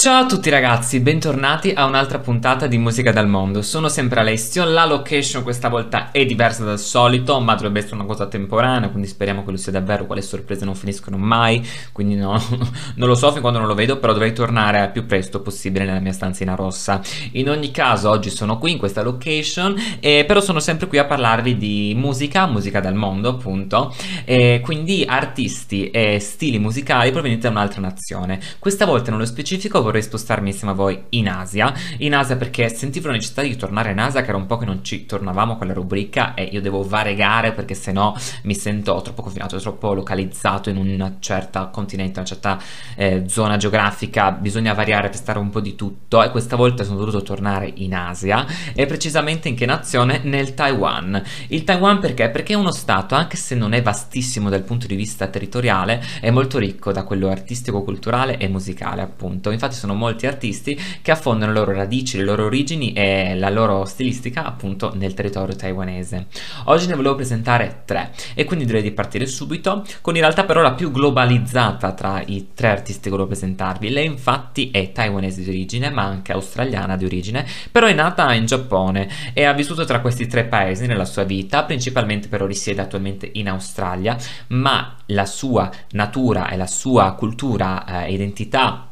Ciao a tutti ragazzi, bentornati a un'altra puntata di Musica dal Mondo. Sono sempre Alessio, la location questa volta è diversa dal solito, ma dovrebbe essere una cosa temporanea, quindi speriamo che lo sia davvero, quale sorprese non finiscono mai, quindi no, non lo so fin quando non lo vedo, però dovrei tornare più presto possibile nella mia stanzina rossa. In ogni caso oggi sono qui in questa location, eh, però sono sempre qui a parlarvi di musica, musica dal mondo appunto, eh, quindi artisti e stili musicali provenienti da un'altra nazione. Questa volta nello specifico vorrei spostarmi insieme a voi in Asia. In Asia perché sentivo la necessità di tornare in Asia, che era un po' che non ci tornavamo con la rubrica e io devo variegare perché sennò mi sento troppo confinato, troppo localizzato in una certa continente, una certa eh, zona geografica. Bisogna variare, testare un po' di tutto e questa volta sono dovuto tornare in Asia e precisamente in che nazione? Nel Taiwan. Il Taiwan perché? Perché è uno stato, anche se non è vastissimo dal punto di vista territoriale, è molto ricco da quello artistico, culturale e musicale appunto. Infatti sono molti artisti che affondano le loro radici, le loro origini e la loro stilistica appunto nel territorio taiwanese. Oggi ne volevo presentare tre e quindi direi di partire subito con in realtà però la più globalizzata tra i tre artisti che volevo presentarvi. Lei infatti è taiwanese di origine ma anche australiana di origine, però è nata in Giappone e ha vissuto tra questi tre paesi nella sua vita, principalmente però risiede attualmente in Australia, ma la sua natura e la sua cultura e eh, identità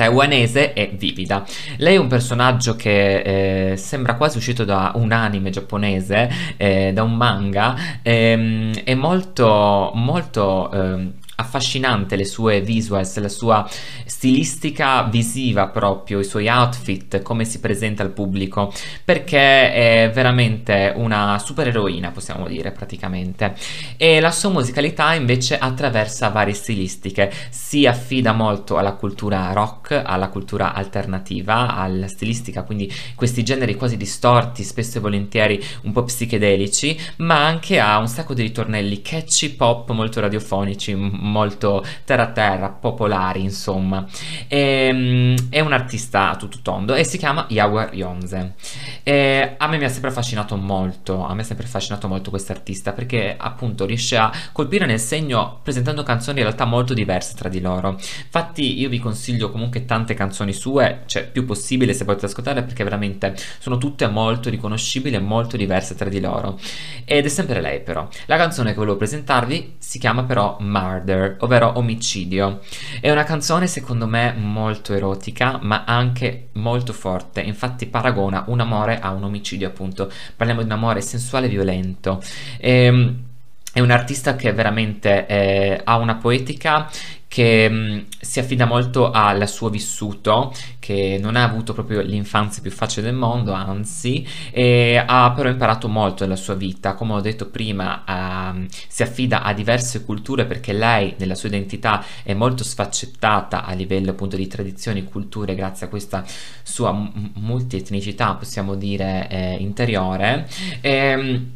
taiwanese è vivida. Lei è un personaggio che eh, sembra quasi uscito da un anime giapponese, eh, da un manga, ehm, è molto, molto eh, affascinante le sue visuals, la sua stilistica visiva proprio, i suoi outfit, come si presenta al pubblico, perché è veramente una supereroina, possiamo dire praticamente. E la sua musicalità invece attraversa varie stilistiche, si affida molto alla cultura rock, alla cultura alternativa, alla stilistica, quindi questi generi quasi distorti, spesso e volentieri un po' psichedelici, ma anche a un sacco di ritornelli catchy pop molto radiofonici, molto terra terra, popolari insomma. E, ehm, è un artista a tutto tondo e si chiama Yawar Yonze. E a me mi ha sempre affascinato molto, a me ha sempre affascinato molto questo artista perché appunto riesce a colpire nel segno presentando canzoni in realtà molto diverse tra di loro. Infatti io vi consiglio comunque tante canzoni sue, cioè più possibile se potete ascoltare perché veramente sono tutte molto riconoscibili e molto diverse tra di loro. Ed è sempre lei però. La canzone che volevo presentarvi si chiama però Murder ovvero Omicidio. È una canzone secondo me molto erotica, ma anche molto forte. Infatti paragona un amore a un omicidio, appunto. Parliamo di un amore sensuale e violento. E, ehm, è un artista che veramente eh, ha una poetica che mh, mm, si affida molto al suo vissuto, che non ha avuto proprio l'infanzia più facile del mondo, anzi, ha però imparato molto nella sua vita. Come ho detto prima, uh, si affida a diverse culture perché lei, nella sua identità, è molto sfaccettata a livello appunto di tradizioni, culture, grazie a questa sua multietnicità, possiamo dire, eh, interiore. E, ehm,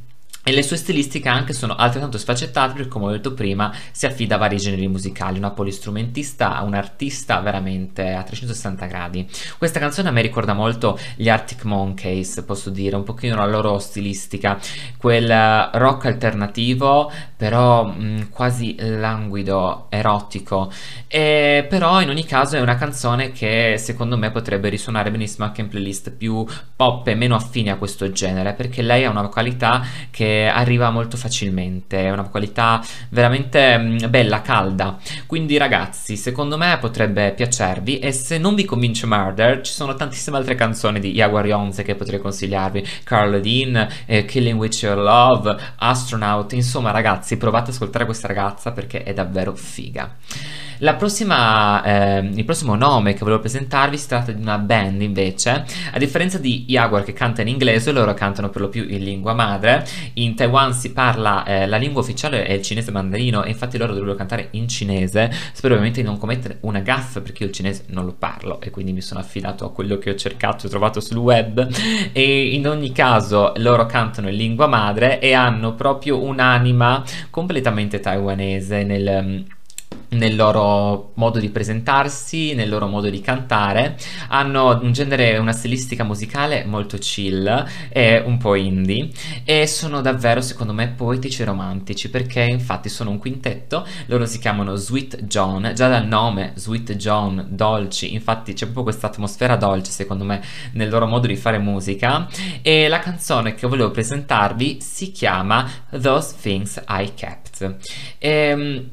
e le sue stilistiche anche sono altrettanto sfaccettate perché come ho detto prima si affida a vari generi musicali, una polistrumentista, un artista veramente a 360 gradi. Questa canzone a me ricorda molto gli Arctic Monkeys, posso dire, un pochino la loro stilistica, quel rock alternativo però mh, mm, quasi languido, erotico, e però in ogni caso è una canzone che secondo me potrebbe risuonare benissimo anche in playlist più pop e meno affini a questo genere perché lei ha una vocalità che arriva molto facilmente, è una qualità veramente mm, bella, calda. Quindi ragazzi, secondo me potrebbe piacervi e se non vi convince Murder, ci sono tantissime altre canzoni di Jaguar Yonze che potrei consigliarvi, Carl Dean, eh, Killing With Your Love, Astronaut, insomma ragazzi, provate ad ascoltare questa ragazza perché è davvero figa. Prossima, eh, il prossimo nome che volevo presentarvi si tratta di una band invece, a differenza di Jaguar che canta in inglese, loro cantano per lo più in lingua madre, in Taiwan si parla, eh, la lingua ufficiale è il cinese mandarino e infatti loro dovrebbero cantare in cinese, spero ovviamente di non commettere una gaffa perché io il cinese non lo parlo e quindi mi sono affidato a quello che ho cercato e trovato sul web. E in ogni caso loro cantano in lingua madre e hanno proprio un'anima completamente taiwanese nel nel loro modo di presentarsi, nel loro modo di cantare, hanno un genere, una stilistica musicale molto chill e un po' indie. E sono davvero secondo me poetici e romantici perché infatti sono un quintetto, loro si chiamano Sweet John, già dal nome Sweet John, dolci, infatti c'è proprio questa atmosfera dolce secondo me nel loro modo di fare musica. E la canzone che volevo presentarvi si chiama Those Things I Kept. E, ehm,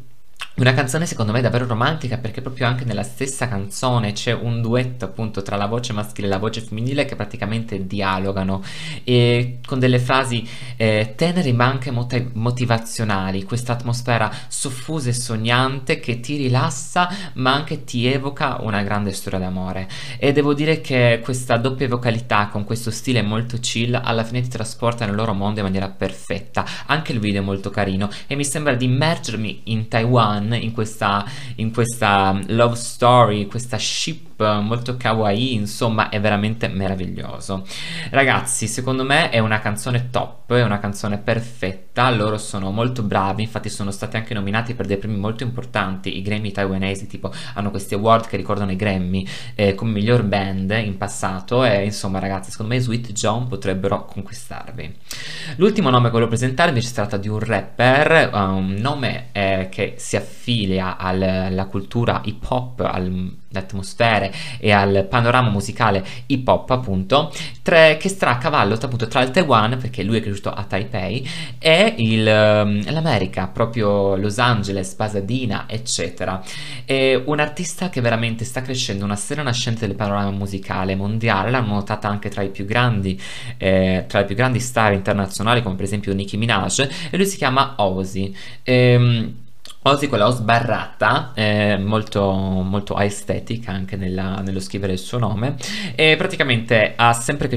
una canzone secondo me davvero romantica perché proprio anche nella stessa canzone c'è un duetto appunto tra la voce maschile e la voce femminile che praticamente dialogano. E con delle frasi eh, tenere ma anche mot- motivazionali, questa atmosfera soffusa e sognante che ti rilassa ma anche ti evoca una grande storia d'amore. E devo dire che questa doppia vocalità con questo stile molto chill alla fine ti trasporta nel loro mondo in maniera perfetta, anche il video è molto carino e mi sembra di immergermi in Taiwan in questa, in questa love story, questa ship molto kawaii, insomma è veramente meraviglioso. Ragazzi, secondo me è una canzone top, è una canzone perfetta, loro sono molto bravi, infatti sono stati anche nominati per dei premi molto importanti, i Grammy taiwanesi tipo hanno questi award che ricordano i Grammy eh, come miglior band in passato e insomma ragazzi, secondo me Sweet John potrebbero conquistarvi. L'ultimo nome che volevo presentarvi si tratta di un rapper, un nome eh, che si affilia alla cultura hip hop, al atmosfere e al panorama musicale hip hop appunto tre, che sta a cavallo appunto tra il Taiwan perché lui è cresciuto a Taipei e il, ehm, l'America proprio Los Angeles, Pasadena eccetera. È un artista che veramente sta crescendo una sera nascente del panorama musicale mondiale l'hanno notata anche tra i più grandi eh, tra i più grandi star internazionali come per esempio Nicki Minaj e lui si chiama Ozzy. Ehm, Ozzy con la O sbarrata, eh, molto, molto aesthetic anche nella, nello scrivere il suo nome, e praticamente sempre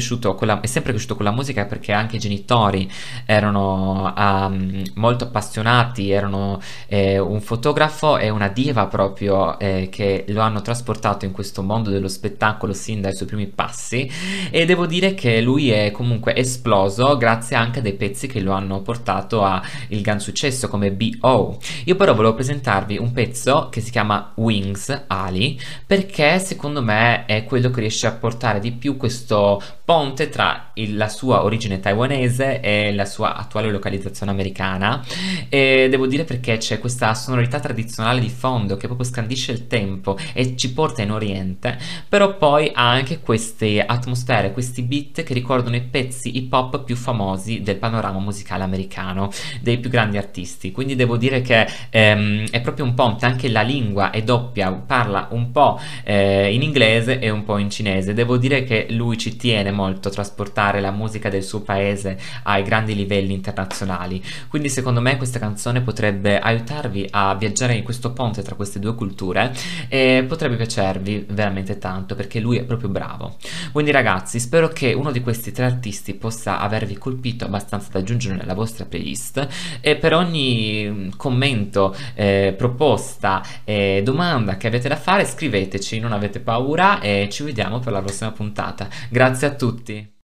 la, è sempre cresciuto con la musica perché anche i genitori erano um, molto appassionati, erano eh, un fotografo e una diva proprio eh, che lo hanno trasportato in questo mondo dello spettacolo sin dai suoi primi passi e devo dire che lui è comunque esploso grazie anche a dei pezzi che lo hanno portato a il gran successo come B.O. Io però volevo presentarvi un pezzo che si chiama Wings, Ali, perché secondo me è quello che riesce a portare di più questo ponte tra il, la sua origine taiwanese e la sua attuale localizzazione americana. E devo dire perché c'è questa sonorità tradizionale di fondo che proprio scandisce il tempo e ci porta in oriente, però poi ha anche queste atmosfere, questi beat che ricordano i pezzi hip hop più famosi del panorama musicale americano, dei più grandi artisti, quindi devo dire che eh, ehm, è proprio un ponte, anche la lingua è doppia, parla un po' eh, in inglese e un po' in cinese. Devo dire che lui ci tiene molto a trasportare la musica del suo paese ai grandi livelli internazionali, quindi secondo me questa canzone potrebbe aiutarvi a viaggiare in questo ponte tra queste due culture e potrebbe piacervi veramente tanto perché lui è proprio bravo. Quindi ragazzi, spero che uno di questi tre artisti possa avervi colpito abbastanza da aggiungere nella vostra playlist e per ogni commento eh, proposta, eh, domanda che avete da fare, scriveteci, non avete paura e ci vediamo per la prossima puntata. Grazie a tutti.